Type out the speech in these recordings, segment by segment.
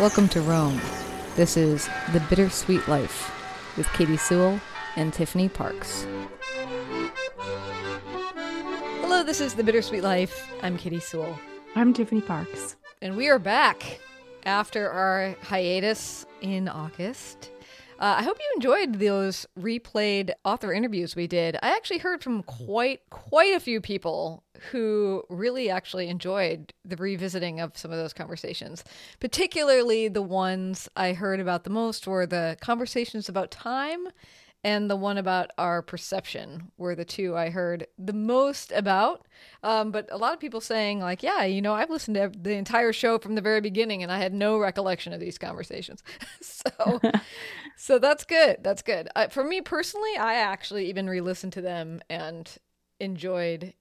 Welcome to Rome. This is The Bittersweet Life with Katy Sewall and Tiffany Parks. Hello, this is The Bittersweet Life. I'm Katy Sewall. I'm Tiffany Parks. And we are back after our hiatus in August. Uh, I hope you enjoyed those replayed author interviews we did. I actually heard from quite quite a few people who really actually enjoyed the revisiting of some of those conversations. Particularly the ones I heard about the most were the conversations about time and the one about our perception were the two I heard the most about. Um, but a lot of people saying, like, yeah, you know, I've listened to the entire show from the very beginning and I had no recollection of these conversations. so, so that's good. That's good. Uh, for me personally, I actually even re listened to them and enjoyed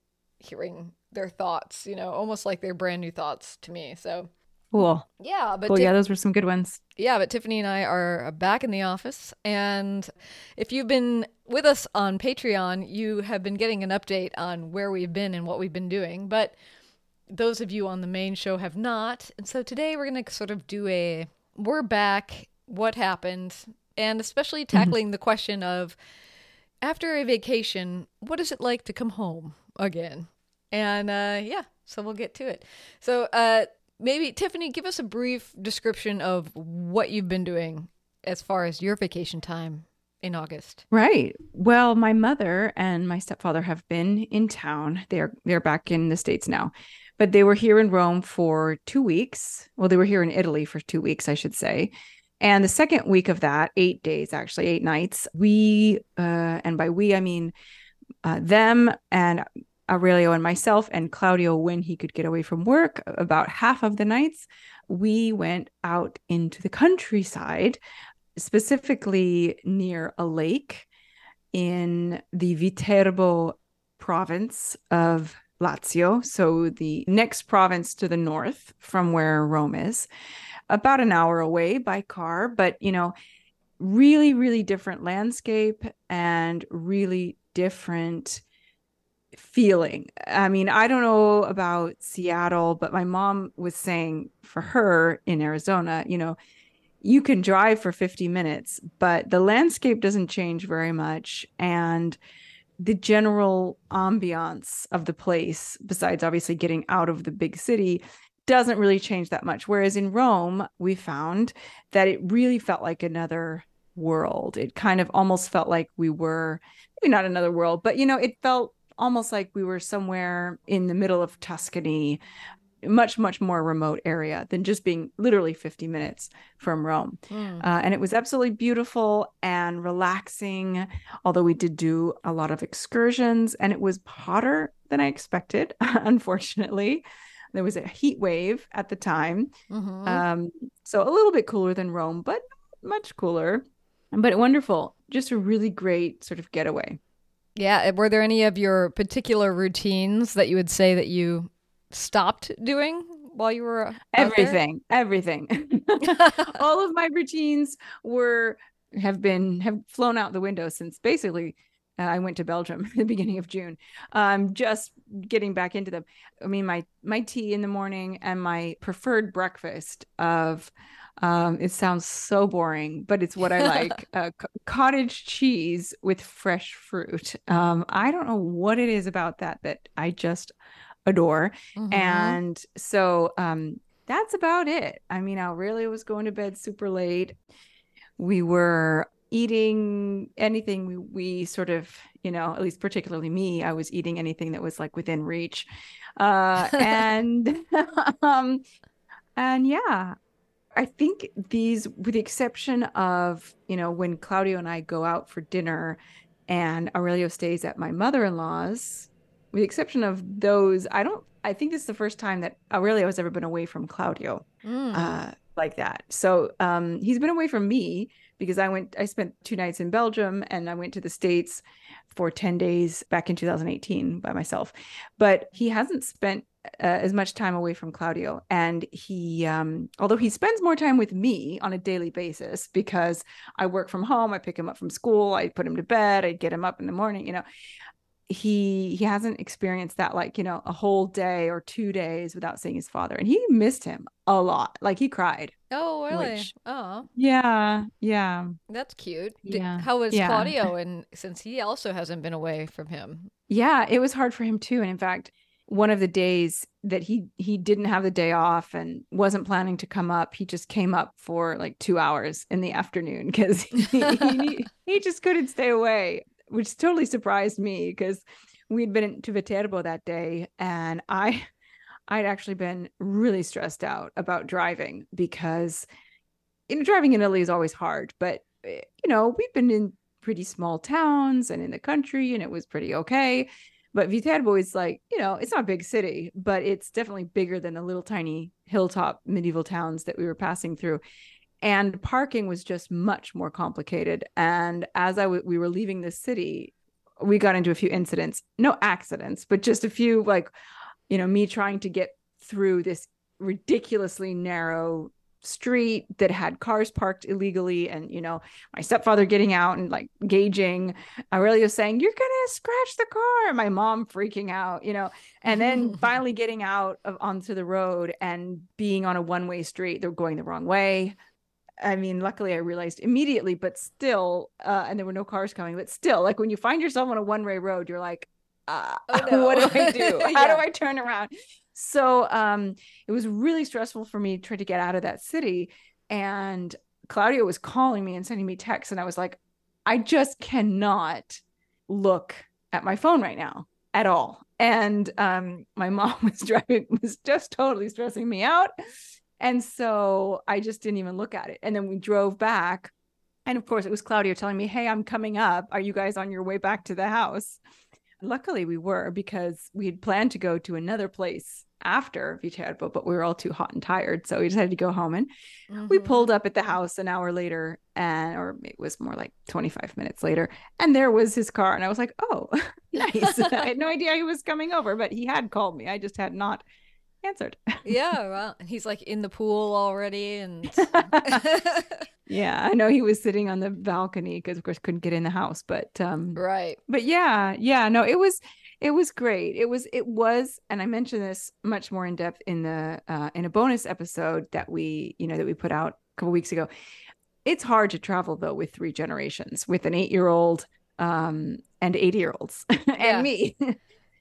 hearing their thoughts, you know, almost like they're brand new thoughts to me. So, Cool. yeah, but Cool. Yeah, those were some good ones. yeah, but Tiffany and I are back in the office. And if you've been with us on Patreon, you have been getting an update on where we've been and what we've been doing. But those of you on the main show have not. And so today we're going to sort of do a we're back, what happened, and especially mm-hmm. tackling the question of after a vacation, what is it like to come home again? And uh, yeah, so we'll get to it. So uh, maybe Tiffany, give us a brief description of what you've been doing as far as your vacation time in August. Right. Well, my mother and my stepfather have been in town. They're they're back in the states now, but they were here in Rome for two weeks. Well, they were here in Italy for two weeks, I should say. And the second week of that, eight days actually, eight nights. We uh, and by we I mean uh, them and Aurelio and myself and Claudio when he could get away from work. About half of the nights, we went out into the countryside specifically near a lake in the Viterbo province of Lazio. So, the next province to the north from where Rome is, about an hour away by car, but you know, really, really different landscape and really different feeling. I mean, I don't know about Seattle, but my mom was saying for her in Arizona, you know, you can drive for 50 minutes, but the landscape doesn't change very much. And the general ambiance of the place, besides obviously getting out of the big city, doesn't really change that much. Whereas in Rome, we found that it really felt like another world. It kind of almost felt like we were maybe not another world, but you know, it felt almost like we were somewhere in the middle of Tuscany, much much more remote area than just being literally 50 minutes from rome. Hmm. uh, and it was absolutely beautiful and relaxing although we did do a lot of excursions and it was hotter than i expected unfortunately. There was a heat wave at the time Mhm. um, so a little bit cooler than rome but much cooler. But wonderful. Just a really great sort of getaway yeah. Were there any of your particular routines that you would say that you stopped doing while you were there? everything everything all of my routines were have been have flown out the window since basically uh, I went to Belgium at the beginning of June. Um, just getting back into them. I mean, my my tea in the morning and my preferred breakfast of um, it sounds so boring, but it's what I like: uh, c- cottage cheese with fresh fruit. Um, I don't know what it is about that that I just adore. Mhm. And so um that's about it. I mean, Aurelio was going to bed super late. We were eating anything we, we sort of, you know, at least particularly me, I was eating anything that was like within reach. Uh and um and yeah, I think these with the exception of, you know, when Claudio and I go out for dinner and Aurelio stays at my mother-in-law's with the exception of those, I don't. I think this is the first time that Aurelio has ever been away from Claudio Mm. uh, like that. So um, he's been away from me because I went. I spent two nights in Belgium and I went to the states for ten days back in 2018 by myself. But he hasn't spent uh, as much time away from Claudio, and he, um, although he spends more time with me on a daily basis because I work from home, I pick him up from school, I put him to bed, I get him up in the morning, you know he he hasn't experienced that like you know a whole day or two days without seeing his father and he missed him a lot like he cried Oh, really? Which- oh, yeah yeah that's cute. Yeah. how was Yeah. Claudio? And since he also hasn't been away from him, yeah it was hard for him too and in fact one of the days that he he didn't have the day off and wasn't planning to come up he just came up for like two hours in the afternoon because he, he, he just couldn't stay away which totally surprised me because we'd been to Viterbo that day and I I'd actually been really stressed out about driving because you know driving in Italy is always hard but eh, you know we've been in pretty small towns and in the country and it was pretty okay but Viterbo is like you know it's not a big city but it's definitely bigger than the little tiny hilltop medieval towns that we were passing through. And parking was just much more complicated. And as I w- we were leaving the city we got into a few incidents no accidents but just a few like you know me trying to get through this ridiculously narrow street that had cars parked illegally and you know my stepfather getting out and like gauging aurelio saying you're gonna scratch the car my mom freaking out you know and then finally getting out of onto the road and being on a one-way street they're going the wrong way I mean, luckily I realized immediately, but still, uh, and there were no cars coming, but still, like when you find yourself on a one way road, you're like, uh, Oh, no. what do I do? How Yeah. do I turn around? So um, it was really stressful for me trying to get out of that city. And Claudio was calling me and sending me texts. And I was like, I just cannot look at my phone right now at all. And um, my mom was driving, was just totally stressing me out. And so I just didn't even look at it. And then we drove back. And of course, it was Claudio telling me, Hey, I'm coming up. Are you guys on your way back to the house? Luckily, we were because we had planned to go to another place after Viterbo, but we were all too hot and tired. So we decided to go home. And we Mhm. pulled up at the house an hour later, and or it was more like 25 minutes later. And there was his car. And I was like, Oh, nice. I had no idea he was coming over, but he had called me. I just had not answered. yeah, well, and he's like in the pool already, and Yeah, I know he was sitting on the balcony because of course couldn't get in the house, but um right. but yeah, yeah, no, it was it was great. It was it was and I mentioned this much more in depth in the uh in a bonus episode that we, you know, that we put out a couple weeks ago. It's hard to travel though with three generations, with an 8-year-old um and 80-year-olds Yeah. and me.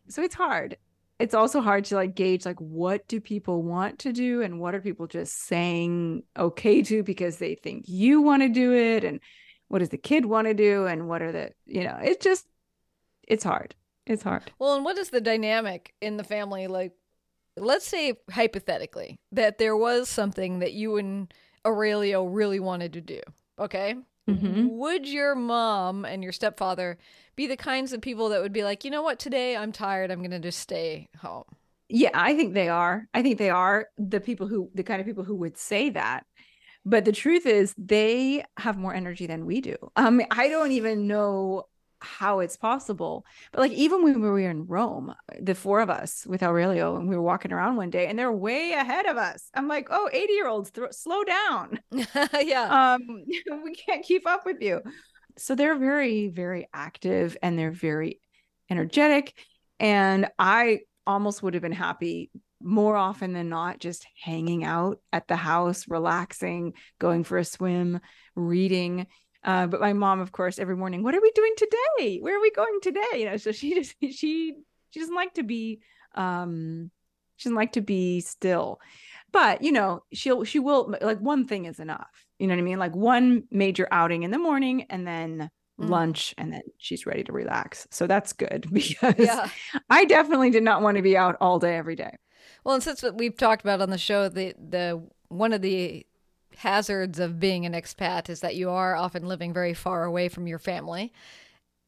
so it's hard. It's also hard to like gauge like what do people want to do and what are people just saying okay to because they think you want to do it and what does the kid want to do and what are the you know it's just it's hard it's hard Well, and what is the dynamic in the family like? Let's say hypothetically that there was something that you and Aurelio really wanted to do. Okay. Mhm. Would your mom and your stepfather be the kinds of people that would be like, you know what, today I'm tired, I'm gonna just stay home? yeah i think they are. I think they are the people who the kind of people who would say that. But the truth is they have more energy than we do. Um i don't even know how it's possible. But like even when we were in rome the four of us with aurelio and we were walking around one day and they're way ahead of us. I'm like oh 80 year olds thro- slow down. Yeah. um we can't keep up with you. So they're very very active and they're very energetic and i almost would have been happy more often than not just hanging out at the house relaxing going for a swim reading uh, but my mom of course every morning what are we doing today? Where are we going today? You know so she just she she doesn't like to be um she doesn't like to be still. But you know she'll she will like one thing is enough. You know what i mean? Like one major outing in the morning and then Mm. lunch and then she's ready to relax. So that's good because Yeah. i definitely did not want to be out all day every day. Well, and since we've talked about on the show, the the one of the hazards of being an expat is that you are often living very far away from your family.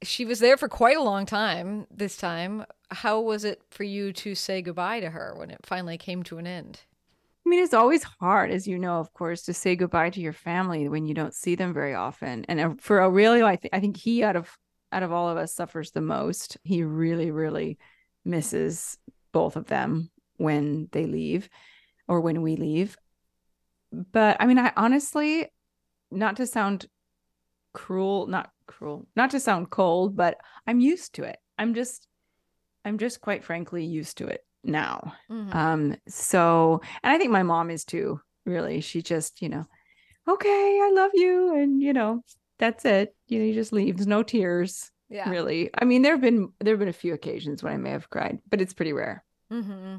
She was there for quite a long time this time. How was it for you to say goodbye to her when it finally came to an end? I mean, it's always hard, as you know, of course, to say goodbye to your family when you don't see them very often. And uh, for Aurelio, I think I think he out of out of all of us suffers the most. He really, really misses both of them when they leave or when we leave. But I mean, I honestly, not to sound cruel, not cruel, not to sound cold, but I'm used to it. I'm just I'm just quite frankly used to it now. Mhm. Um so and I think my mom is too, really. She just, you know, okay, I love you and you know, that's it. You know, you just leaves no tears yeah. really. I mean, there've been there've been a few occasions when I may have cried, but it's pretty rare. hmm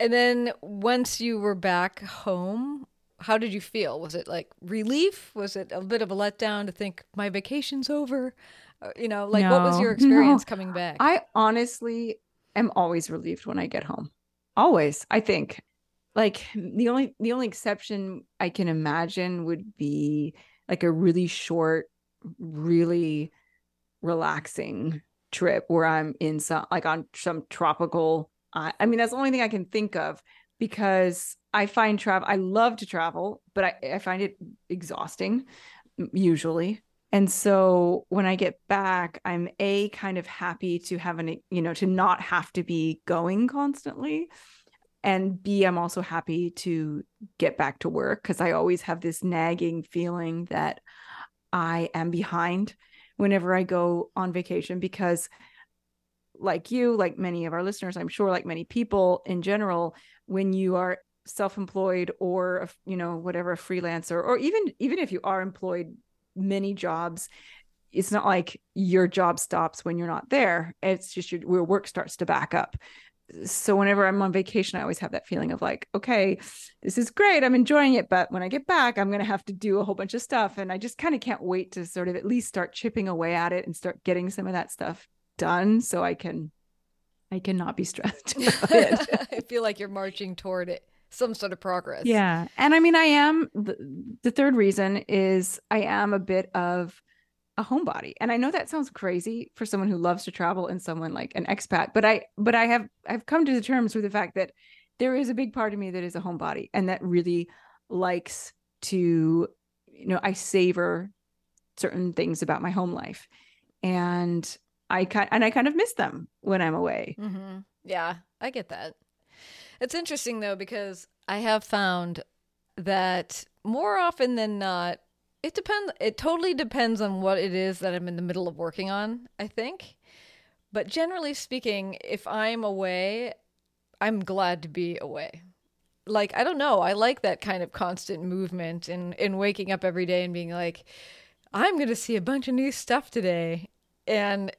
And then once you were back home, how did you feel? Was it like relief? Was it a bit of a letdown to think my vacation's over? Uh, you know, like what was your experience no. coming back? I honestly am always relieved when I get home. Always, I think. Like the only the only exception I can imagine would be like a really short, really relaxing trip where I'm in some like on some tropical I I mean that's the only thing I can think of because I find travel I love to travel, but I, I find it exhausting usually. And so when I get back, I'm a kind of happy to have an, you know, to not have to be going constantly. And B, I'm also happy to get back to work because I always have this nagging feeling that I am behind whenever I go on vacation because like you, like many of our listeners, I'm sure like many people in general, when you are self-employed or you know whatever a freelancer or even even if you are employed many jobs it's not like your job stops when you're not there. It's just your, your work starts to back up. So whenever i'm on vacation i always have that feeling of like okay this is great i'm enjoying it but when i get back i'm going to have to do a whole bunch of stuff and i just kind of can't wait to sort of at least start chipping away at it and start getting some of that stuff done so i can i cannot be stressed I feel like you're marching toward it, some sort of progress. Yeah. And I mean, I am the, the third reason is I am a bit of a homebody. And I know that sounds crazy for someone who loves to travel and someone like an expat, but I but I have I've come to the terms with the fact that there is a big part of me that is a homebody and that really likes to you know, I savor certain things about my home life. And I kind and I kind of miss them when I'm away. hmm Yeah, I get that. It's interesting though because I have found that more often than not, it depends. It totally depends on what it is that I'm in the middle of working on. I think, but generally speaking, if I'm away, I'm glad to be away. Like I don't know, I like that kind of constant movement and and waking up every day and being like, I'm going to see a bunch of new stuff today, and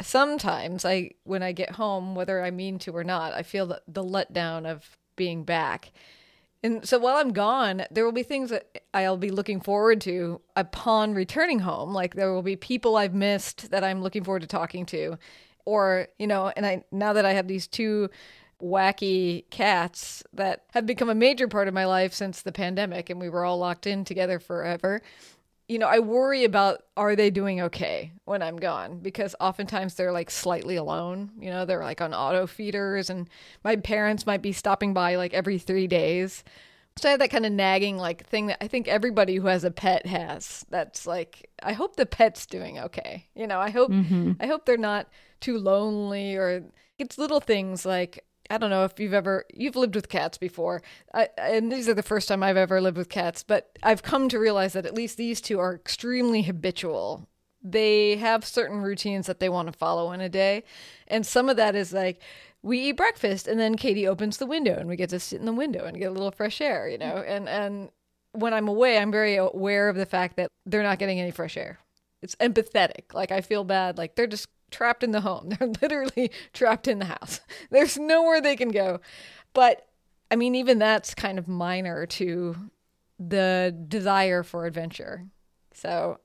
sometimes I when I get home, whether I mean to or not, I feel the, the letdown of being back. And so while I'm gone, there will be things that I'll be looking forward to upon returning home. Like there will be people I've missed that I'm looking forward to talking to. Or, you know, and I now that I have these two wacky cats that have become a major part of my life since the pandemic and we were all locked in together forever you know, I worry about are they doing okay when I'm gone because oftentimes they're like slightly alone. You know, they're like on auto feeders, and my parents might be stopping by like every three days. So I have that kind of nagging like thing that I think everybody who has a pet has. That's like I hope the pet's doing okay. You know, I hope mm-hmm. I hope they're not too lonely or it's little things like I don't know if you've ever you've lived with cats before, I, and these are the first time I've ever lived with cats. But I've come to realize that at least these two are extremely habitual. They have certain routines that they want to follow in a day, and some of that is like we eat breakfast, and then Katy opens the window, and we get to sit in the window and get a little fresh air, you know. Mm-hmm. And and when I'm away, I'm very aware of the fact that they're not getting any fresh air. It's empathetic. Like I feel bad. Like they're just trapped in the home. They're literally trapped in the house. There's nowhere they can go. But I mean, even that's kind of minor to the desire for adventure. So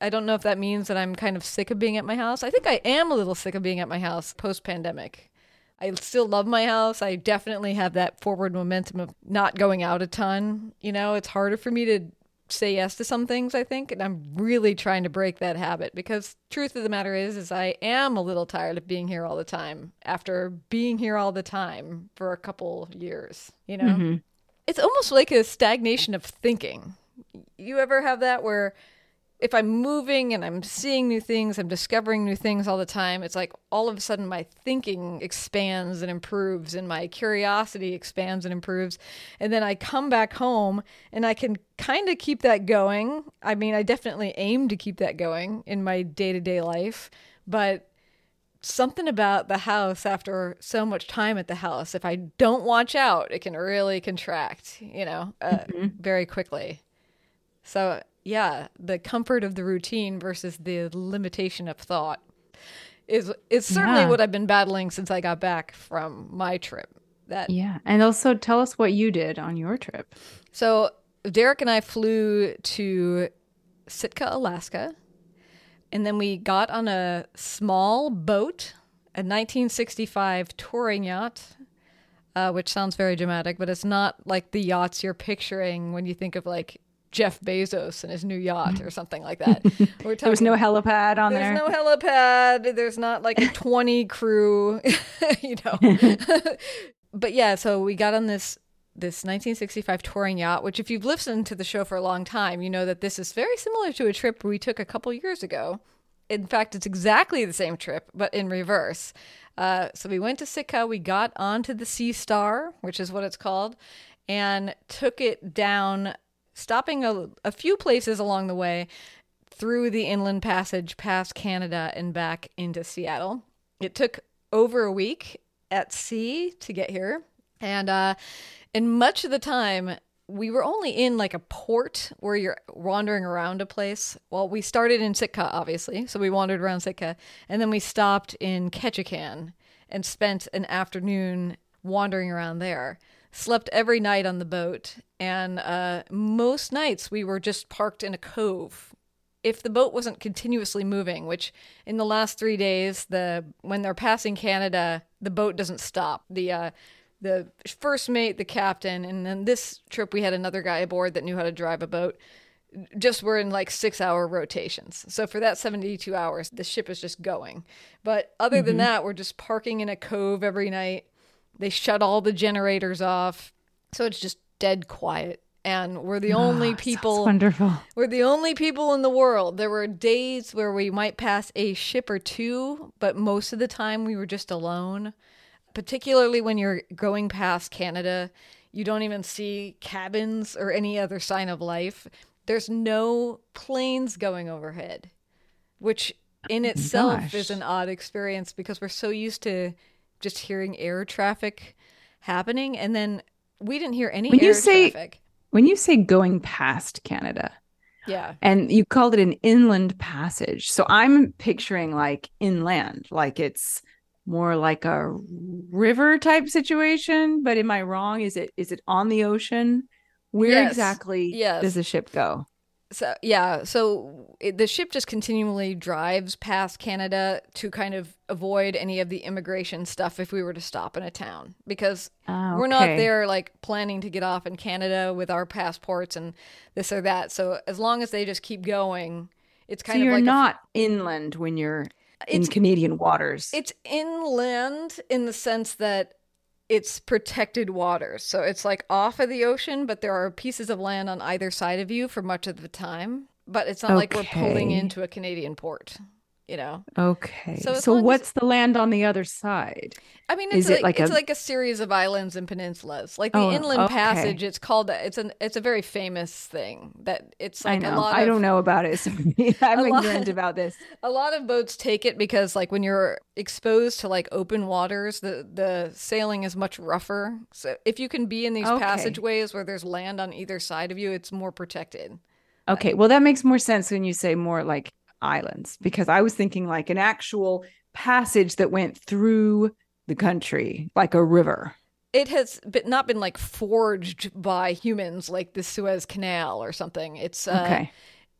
I don't know if that means that I'm kind of sick of being at my house. I think I am a little sick of being at my house post pandemic. I still love my house. I definitely have that forward momentum of not going out a ton. You know, it's harder for me to say yes to some things, I think, and I'm really trying to break that habit because truth of the matter is is I am a little tired of being here all the time after being here all the time for a couple years, you know. Mm-hmm. It's almost like a stagnation of thinking. You ever have that where if I'm moving and I'm seeing new things, I'm discovering new things all the time, it's like all of a sudden my thinking expands and improves and my curiosity expands and improves. And then I come back home and I can kind of keep that going. I mean, I definitely aim to keep that going in my day to day life, but something about the house after so much time at the house, if I don't watch out, it can really contract, you know, uh, very quickly. So, yeah, the comfort of the routine versus the limitation of thought is is certainly Yeah. what I've been battling since I got back from my trip. That Yeah. And also tell us what you did on your trip. So Derek and I flew to Sitka, Alaska, and then we got on a small boat, a 1965 touring yacht, uh, which sounds very dramatic, but it's not like the yachts you're picturing when you think of like Jeff Bezos and his new yacht or something like that. We're There was no helipad on there's there. no helipad. There's not like a 20 crew, you know. but yeah, so we got on this this 1965 touring yacht, which if you've listened to the show for a long time, you know that this is very similar to a trip we took a couple years ago. In fact, it's exactly the same trip, but in reverse. Uh, so we went to Sitka, we got onto the Sea Star, which is what it's called, and took it down, stopping a, a few places along the way through the inland passage past Canada and back into Seattle. It took over a week at sea to get here. And uh and much of the time we were only in like a port where you're wandering around a place. Well, we started in Sitka, obviously, so we wandered around Sitka, and then we stopped in Ketchikan and spent an afternoon wandering around there. Slept every night on the boat, and uh, most nights we were just parked in a cove if the boat wasn't continuously moving, which in the last three days, the when they're passing Canada, the boat doesn't stop. The uh, the first mate, the captain, and then this trip we had another guy aboard that knew how to drive a boat. Just were in like six hour rotations. So for that 72 hours, the ship is just going. But other than that, we're just parking in a cove every night. They shut all the generators off. So it's just dead quiet. And we're the only Ah, sounds people wonderful. we're the only people in the world. There were days where we might pass a ship or two, but most of the time we were just alone. Particularly when you're going past Canada, you don't even see cabins or any other sign of life. There's no planes going overhead, which in itself gosh. is an odd experience because we're so used to just hearing air traffic happening. And then we didn't hear any When you air say- traffic. When you say going past Canada, Yeah. and you called it an inland passage. So I'm picturing like inland, like it's more like a river type situation, but am I wrong? Is it is it on the ocean? Where Yes. exactly Yes. does the ship go? So yeah, so it, the ship just continually drives past Canada to kind of avoid any of the immigration stuff if we were to stop in a town because Ah, we're not there like planning to get off in Canada with our passports and this or that. So as long as they just keep going, it's So kind of you're like a- not inland when you're in Canadian waters. it's inland in the sense that it's protected waters. So it's like off of the ocean, but there are pieces of land on either side of you for much of the time. But it's not like we're pulling into a Canadian port, you know? okay. So So, long as- what's the land on the other side? I mean, it's Is it like, like it's a- like a series of islands and peninsulas. Like the Oh, Inland okay. Passage, it's called. It's an. It's a very famous thing that it's like I a know. lot. I don't know about it. So I'm a lot- ignorant about this. A lot of boats take it because like when you're exposed to like open waters, the the sailing is much rougher. So if you can be in these Okay. passageways where there's land on either side of you, it's more protected. Okay, well that makes more sense when you say more like islands because I was thinking like an actual passage that went through the country, like a river. It has been, not been like forged by humans like the Suez Canal or something. It's uh, Okay.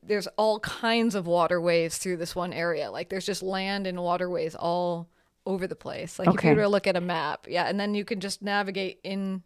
there's all kinds of waterways through this one area. Like there's just land and waterways all over the place. Like if you were to look at a map, yeah, and then you can just navigate in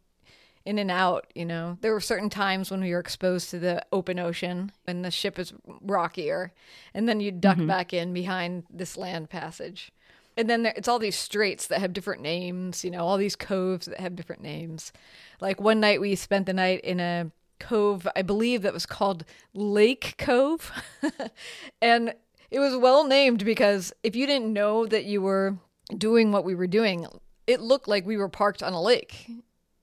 in and out, you know. There were certain times when we were exposed to the open ocean and the ship is rockier, and then you duck mm-hmm. back in behind this land passage. And then there, it's all these straits that have different names, you know, all these coves that have different names. Like one night we spent the night in a cove, I believe that was called Lake Cove. and it was well named because if you didn't know that you were doing what we were doing, it looked like we were parked on a lake.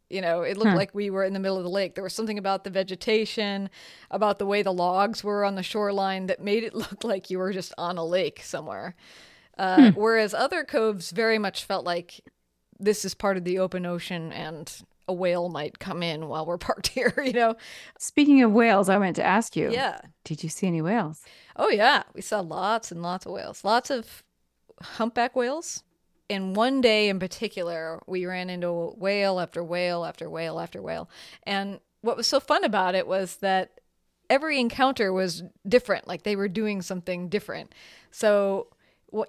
You know, it looked like we were in the middle of the lake. There was something about the vegetation, about the way the logs were on the shoreline that made it look like you were just on a lake somewhere. Uh, Whereas other coves very much felt like this is part of the open ocean and a whale might come in while we're parked here, you know? Speaking of whales, I meant to ask you. Yeah. Did you see any whales? Oh, yeah. We saw lots and lots of whales, lots of humpback whales. And one day in particular, we ran into whale after whale after whale after whale. And what was so fun about it was that every encounter was different. Like they were doing something different. So,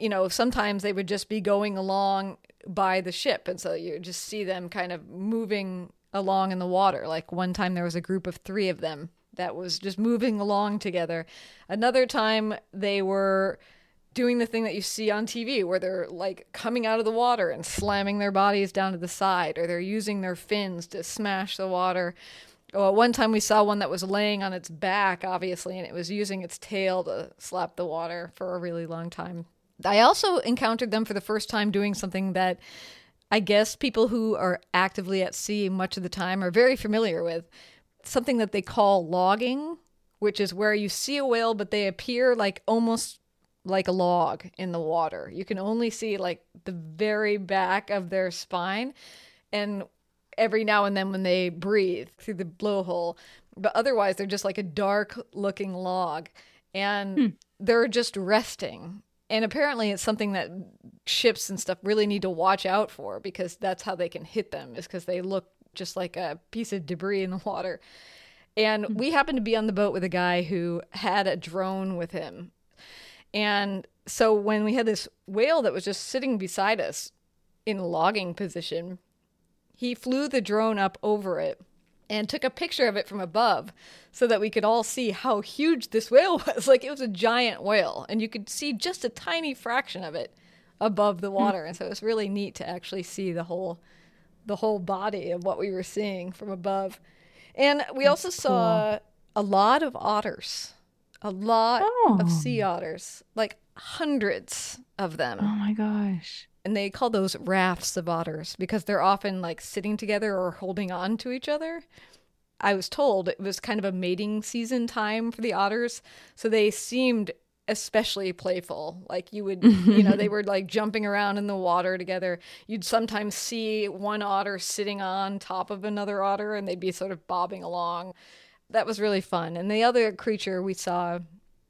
you know, sometimes they would just be going along by the ship. And so you just see them kind of moving along in the water. Like one time there was a group of three of them that was just moving along together. Another time they were doing the thing that you see on TV where they're like coming out of the water and slamming their bodies down to the side, or they're using their fins to smash the water. Oh, well, one time we saw one that was laying on its back, obviously, and it was using its tail to slap the water for a really long time. I also encountered them for the first time doing something that I guess people who are actively at sea much of the time are very familiar with something that they call logging, which is where you see a whale, but they appear like almost like a log in the water. You can only see like the very back of their spine and every now and then when they breathe through the blowhole. But otherwise, they're just like a dark looking log and hmm. they're just resting. And apparently, it's something that ships and stuff really need to watch out for because that's how they can hit them, is because they look just like a piece of debris in the water. And hmm. we happened to be on the boat with a guy who had a drone with him and so when we had this whale that was just sitting beside us in logging position, he flew the drone up over it and took a picture of it from above so that we could all see how huge this whale was. Like it was a giant whale, and you could see just a tiny fraction of it above the hmm. water. and so it was really neat to actually see the whole the whole body of what we were seeing from above. And we That's also saw cool. a lot of otters a lot oh. of sea otters, like hundreds of them. Oh my gosh. And they call those rafts of otters because they're often like sitting together or holding on to each other. I was told it was kind of a mating season time for the otters, so they seemed especially playful. Like you would, you know, they were like jumping around in the water together. You'd sometimes see one otter sitting on top of another otter and they'd be sort of bobbing along that was really fun. And the other creature we saw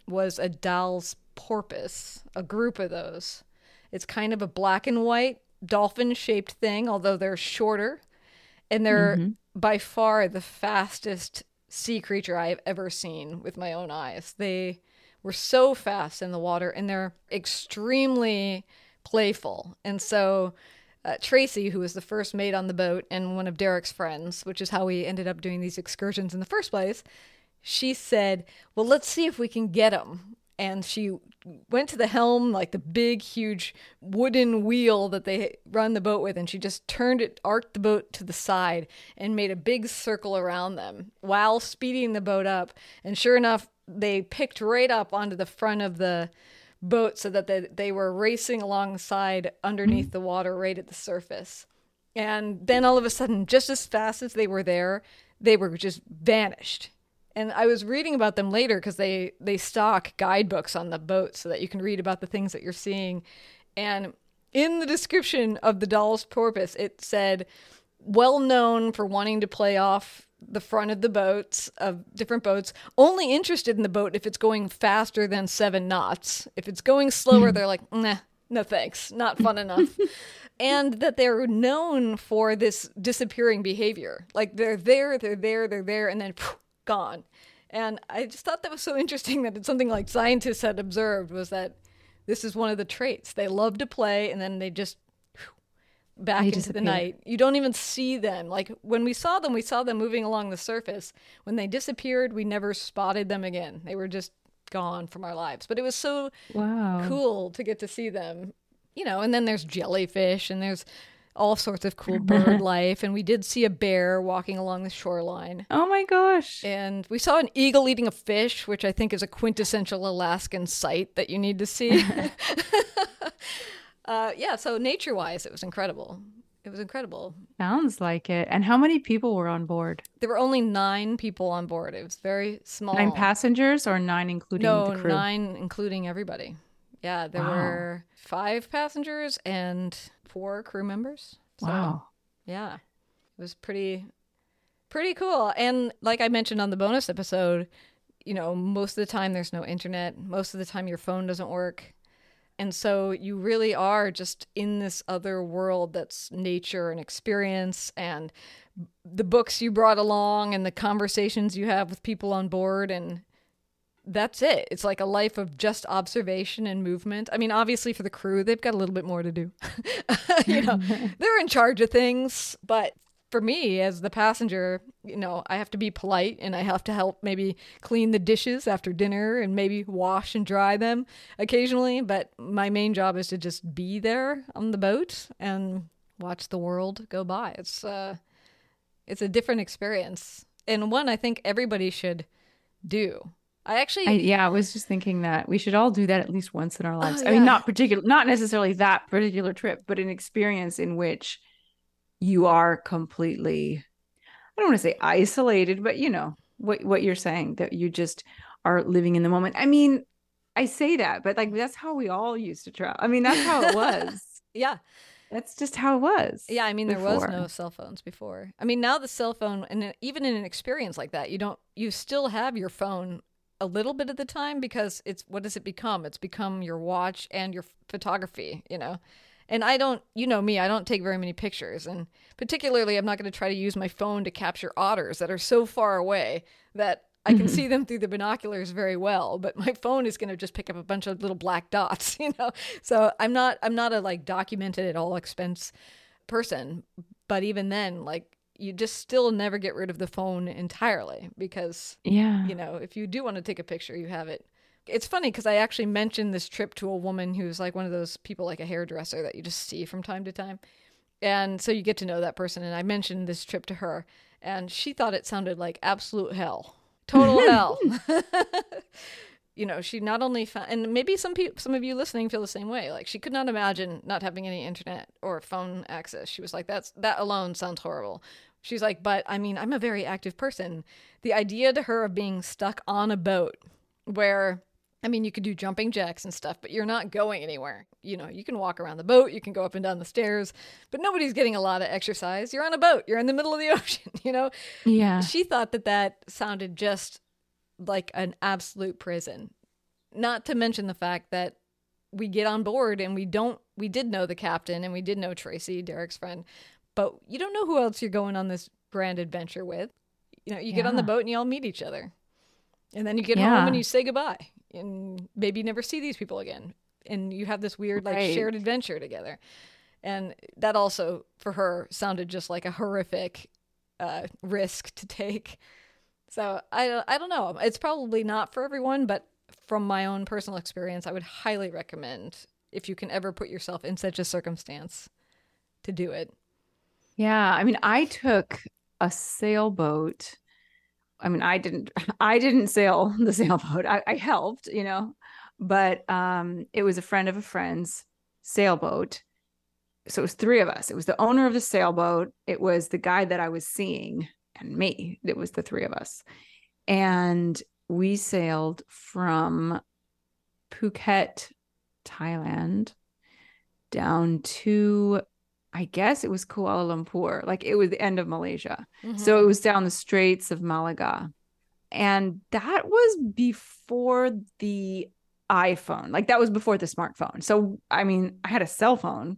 was a Dall's porpoise, a group of those. It's kind of a black and white dolphin shaped thing, although they're shorter. And they're mm-hmm. by far the fastest sea creature I have ever seen with my own eyes. They were so fast in the water and they're extremely playful. And so uh, Tracy, who was the first mate on the boat and one of Derek's friends, which is how we ended up doing these excursions in the first place, she said, Well, let's see if we can get him. And she went to the helm, like the big, huge wooden wheel that they run the boat with, and she just turned it, arced the boat to the side, and made a big circle around them while speeding the boat up. And sure enough, they picked right up onto the front of the boat so that they, they were racing alongside underneath the water right at the surface. And then all of a sudden, just as fast as they were there, they were just vanished. And I was reading about them later because they, they stock guidebooks on the boat so that you can read about the things that you're seeing. And in the description of the Dall's porpoise, it said, well known for wanting to play off the front of the boats of different boats only interested in the boat if it's going faster than seven knots. If it's going slower hmm. they're like nah no thanks not fun enough. And that they're known for this disappearing behavior. Like they're there they're there they're there and then phew, gone. And i just thought that was so interesting that it's something like scientists had observed was that this is one of the traits. They love to play and then they just back into disappear. the night. You don't even see them. Like when we saw them, we saw them moving along the surface. When they disappeared, we never spotted them again. They were just gone from our lives. But it was so wow. cool to get to see them. You know, and then there's jellyfish and there's all sorts of cool bird life. And we did see a bear walking along the shoreline. Oh my gosh. And we saw an eagle eating a fish, which I think is a quintessential Alaskan sight that you need to see. uh, yeah, so nature wise, it was incredible. It was incredible. Sounds like it. And how many people were on board? There were only nine people on board. It was very small. Nine passengers or nine including no, the crew? nine including everybody. Yeah, there Wow. were five passengers and four crew members. So, wow. Yeah, it was pretty, pretty cool. And like I mentioned on the bonus episode, you know, most of the time there's no internet. Most of the time your phone doesn't work. And so you really are just in this other world that's nature and experience and the books you brought along and the conversations you have with people on board and that's it. It's like a life of just observation and movement. I mean, obviously for the crew, they've got a little bit more to do. you know, they're in charge of things, but for me as the passenger, you know, I have to be polite and I have to help maybe clean the dishes after dinner and maybe wash and dry them occasionally, but my main job is to just be there on the boat and watch the world go by. It's uh it's a different experience and one I think everybody should do. I actually I, yeah, I was just thinking that we should all do that at least once in our lives. I yeah. mean, not particular, not necessarily that particular trip, but an experience in which you are completely, I don't want to say isolated, but you know what what you're saying that you just are living in the moment. I mean, I say that, but like that's how we all used to travel. I mean, that's how it was. yeah. that's just how it was. Yeah, I mean there was no cell phones before. I mean now the cell phone and even in an experience like that, you don't you still have your phone a little bit of the time because it's what does it become? It's become your watch and your photography, you know. And I don't, you know me, I don't take very many pictures and particularly I'm not going to try to use my phone to capture otters that are so far away that I can see mm-hmm. them through the binoculars very well, but my phone is going to just pick up a bunch of little black dots, you know. So I'm not I'm not a like documented at all expense person, but even then like you just still never get rid of the phone entirely because Yeah. you know, if you do want to take a picture, you have it. It's funny because I actually mentioned this trip to a woman who's like one of those people like a hairdresser that you just see from time to time. And so you get to know that person. And I mentioned this trip to her, and she thought it sounded like absolute hell, total hell. you know, she not only found, and maybe some people, some of you listening feel the same way. Like she could not imagine not having any internet or phone access. She was like, "That's that alone sounds horrible." She's like, "But I mean, I'm a very active person. The idea to her of being stuck on a boat where." I mean, you could do jumping jacks and stuff, but you're not going anywhere. You know, you can walk around the boat, you can go up and down the stairs, but nobody's getting a lot of exercise. You're on a boat, you're in the middle of the ocean, you know? Yeah. She thought that that sounded just like an absolute prison. Not to mention the fact that we get on board and we don't, we did know the captain and we did know Tracy, Derek's friend, but you don't know who else you're going on this grand adventure with. You know, you get on the boat and you all meet each other. And then you get Yeah. home and you say goodbye and maybe never see these people again. And you have this weird, like, Right. shared adventure together. And that also, for her, sounded just like a horrific uh, risk to take. So I, I don't know. It's probably not for everyone, but from my own personal experience, I would highly recommend if you can ever put yourself in such a circumstance to do it. Yeah, I mean, I took a sailboat. I mean, I didn't I didn't sail the sailboat. I, I helped, you know, but um it was a friend of a friend's sailboat. So it was three of us. It was the owner of the sailboat, it was the guy that I was seeing, and me. It was the three of us. And we sailed from Phuket, Thailand, down to I guess it was Kuala Lumpur. Like it was the end of Malaysia. So it was down the straits of Malacca. And that was before the iPhone. Like that was before the smartphone. So I mean, I had a cell phone,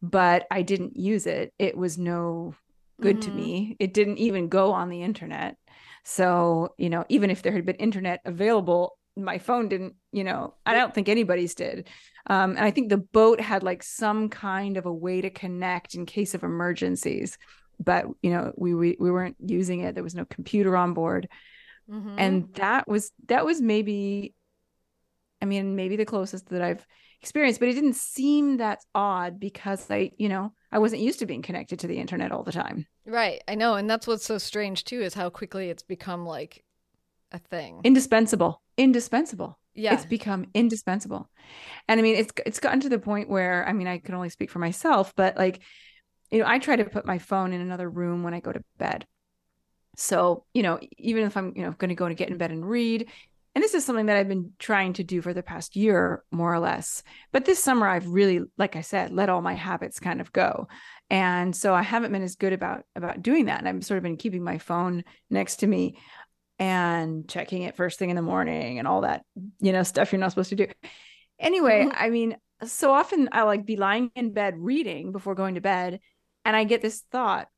but I didn't use it. It was no good to Mhm. me. It didn't even go on the internet. So, you know, even if there had been internet available, my phone didn't, you know, I don't think anybody's did. Um, and I think the boat had like some kind of a way to connect in case of emergencies, but you know, we we, we weren't using it. There was no computer on board, Mhm. and that was that was maybe, I mean, maybe the closest that I've experienced. But it didn't seem that odd because I, you know, I wasn't used to being connected to the internet all the time. right, I know, and that's what's so strange too is how quickly it's become like a thing. Indispensable, indispensable. yeah, it's become indispensable and i mean it's it's gotten to the point where i mean i can only speak for myself but like you know i try to put my phone in another room when i go to bed so you know even if i'm you know going to go to get in bed and read and this is something that I've been trying to do for the past year, more or less. But this summer, I've really, like I said, let all my habits kind of go. And so I haven't been as good about about doing that. And I've sort of been keeping my phone next to me and checking it first thing in the morning and all that, you know, stuff you're not supposed to do. Anyway, mm-hmm. I mean, so often I like be lying in bed reading before going to bed, and I get this thought,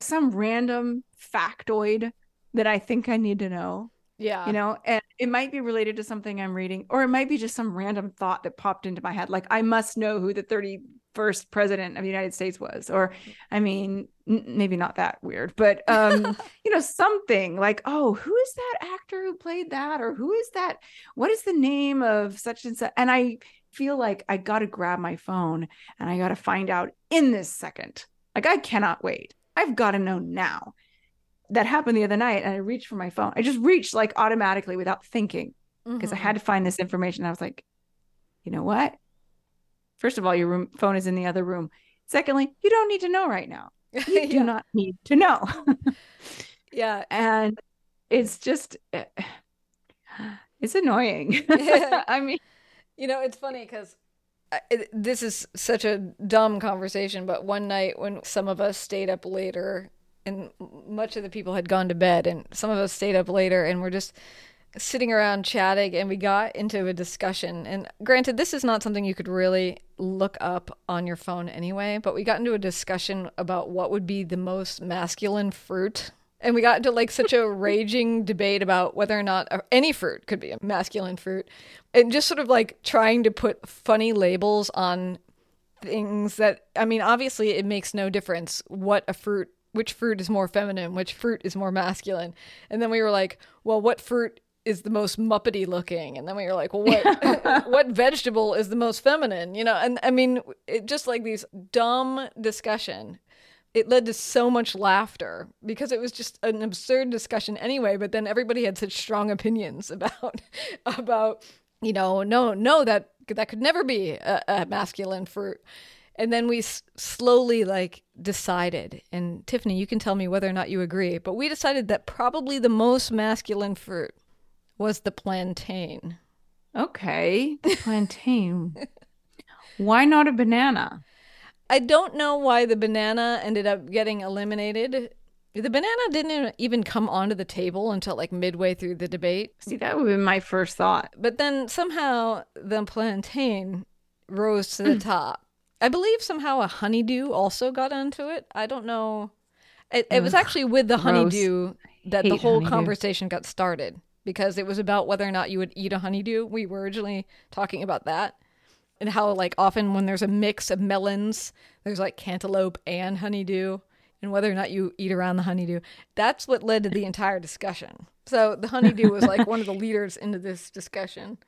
some random factoid that I think I need to know yeah. You know, and it might be related to something I'm reading, or it might be just some random thought that popped into my head. Like, I must know who the 31st president of the United States was. Or, I mean, n- maybe not that weird, but, um, you know, something like, oh, who is that actor who played that? Or who is that? What is the name of such and such? And I feel like I got to grab my phone and I got to find out in this second. Like, I cannot wait. I've got to know now that happened the other night and I reached for my phone. I just reached like automatically without thinking because mm-hmm. I had to find this information. I was like, you know what? First of all, your room, phone is in the other room. Secondly, you don't need to know right now. You yeah. do not need to know. yeah. And it's just, it's annoying. I mean, you know, it's funny because this is such a dumb conversation, but one night when some of us stayed up later and much of the people had gone to bed and some of us stayed up later and we're just sitting around chatting and we got into a discussion. And granted this is not something you could really look up on your phone anyway but we got into a discussion about what would be the most masculine fruit. And we got into like such a raging debate about whether or not any fruit could be a masculine fruit. And just sort of like trying to put funny labels on things that i mean obviously it makes no difference what a fruit which fruit is more feminine, which fruit is more masculine. And then we were like, well, what fruit is the most muppety looking? And then we were like, well, what what vegetable is the most feminine? You know, and I mean, it just like these dumb discussion. It led to so much laughter because it was just an absurd discussion anyway. But then everybody had such strong opinions about about you know, no, no, that that could never be a, a masculine fruit and then we s- slowly like decided and tiffany you can tell me whether or not you agree but we decided that probably the most masculine fruit was the plantain okay The plantain why not a banana i don't know why the banana ended up getting eliminated the banana didn't even come onto the table until like midway through the debate. See, that would have been my first thought. But then somehow the plantain rose to the mm. top. I believe somehow a honeydew also got onto it. I don't know. It, it was actually with the honeydew that the whole honeydew. conversation got started because it was about whether or not you would eat a honeydew. We were originally talking about that and how like often when there's a mix of melons, there's like cantaloupe and honeydew and whether or not you eat around the honeydew. That's what led to the entire discussion. So the honeydew was like one of the leaders into this discussion.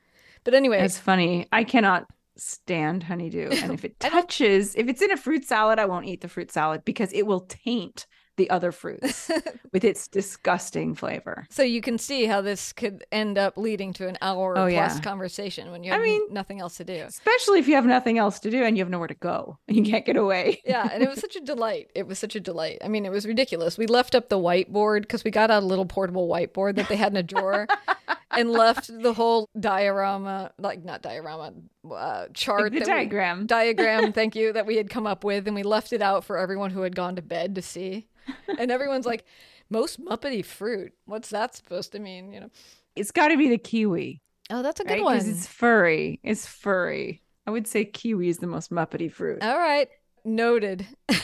But anyway, it's funny. I cannot stand honeydew. And if it touches, if it's in a fruit salad, I won't eat the fruit salad because it will taint the other fruits with its disgusting flavor. So you can see how this could end up leading to an hour oh, plus yeah. conversation when you have I mean, nothing else to do. Especially if you have nothing else to do and you have nowhere to go and you can't get away. yeah, and it was such a delight. It was such a delight. I mean, it was ridiculous. We left up the whiteboard because we got out a little portable whiteboard that they had in a drawer and left the whole diorama, like not diorama, uh, chart, the diagram, we, diagram. thank you, that we had come up with, and we left it out for everyone who had gone to bed to see and everyone's like, most muppety fruit. What's that supposed to mean? You know, it's got to be the kiwi. Oh, that's a good right? one. Because it's furry. It's furry. I would say kiwi is the most muppety fruit. All right, noted.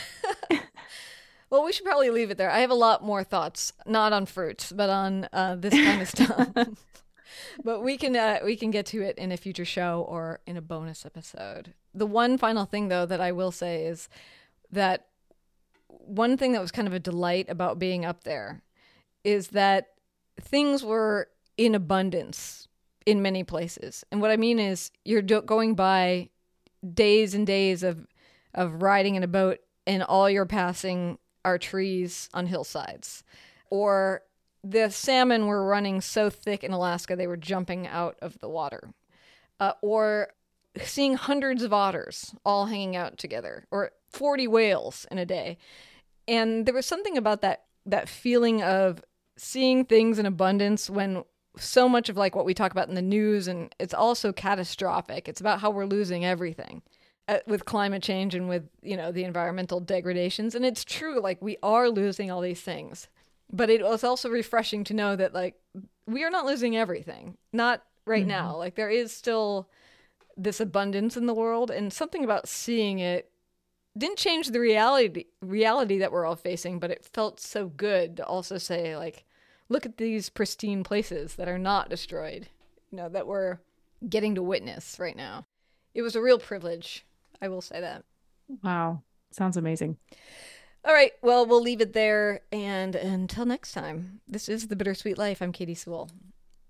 well, we should probably leave it there. I have a lot more thoughts, not on fruits, but on uh, this kind of stuff. but we can uh, we can get to it in a future show or in a bonus episode. The one final thing, though, that I will say is that one thing that was kind of a delight about being up there is that things were in abundance in many places. And what I mean is you're do- going by days and days of of riding in a boat and all you're passing are trees on hillsides. Or the salmon were running so thick in Alaska they were jumping out of the water. Uh, or seeing hundreds of otters all hanging out together or 40 whales in a day and there was something about that that feeling of seeing things in abundance when so much of like what we talk about in the news and it's also catastrophic. It's about how we're losing everything with climate change and with, you know, the environmental degradations and it's true like we are losing all these things. But it was also refreshing to know that like we are not losing everything. Not right mm-hmm. now. Like there is still this abundance in the world and something about seeing it didn't change the reality reality that we're all facing, but it felt so good to also say like look at these pristine places that are not destroyed, you know, that we're getting to witness right now. It was a real privilege. I will say that. Wow. Sounds amazing. All right. Well, we'll leave it there. And until next time, this is The Bittersweet Life. I'm Katy Sewall.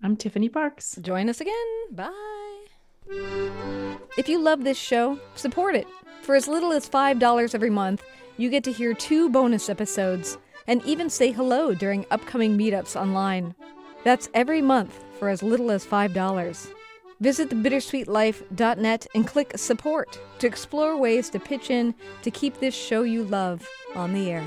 I'm Tiffany Parks. Join us again. Bye. If you love this show, support it. For as little as $5 every month, you get to hear two bonus episodes and even say hello during upcoming meetups online. That's every month for as little as $5. Visit thebittersweetlife.net and click support to explore ways to pitch in to keep this show you love on the air.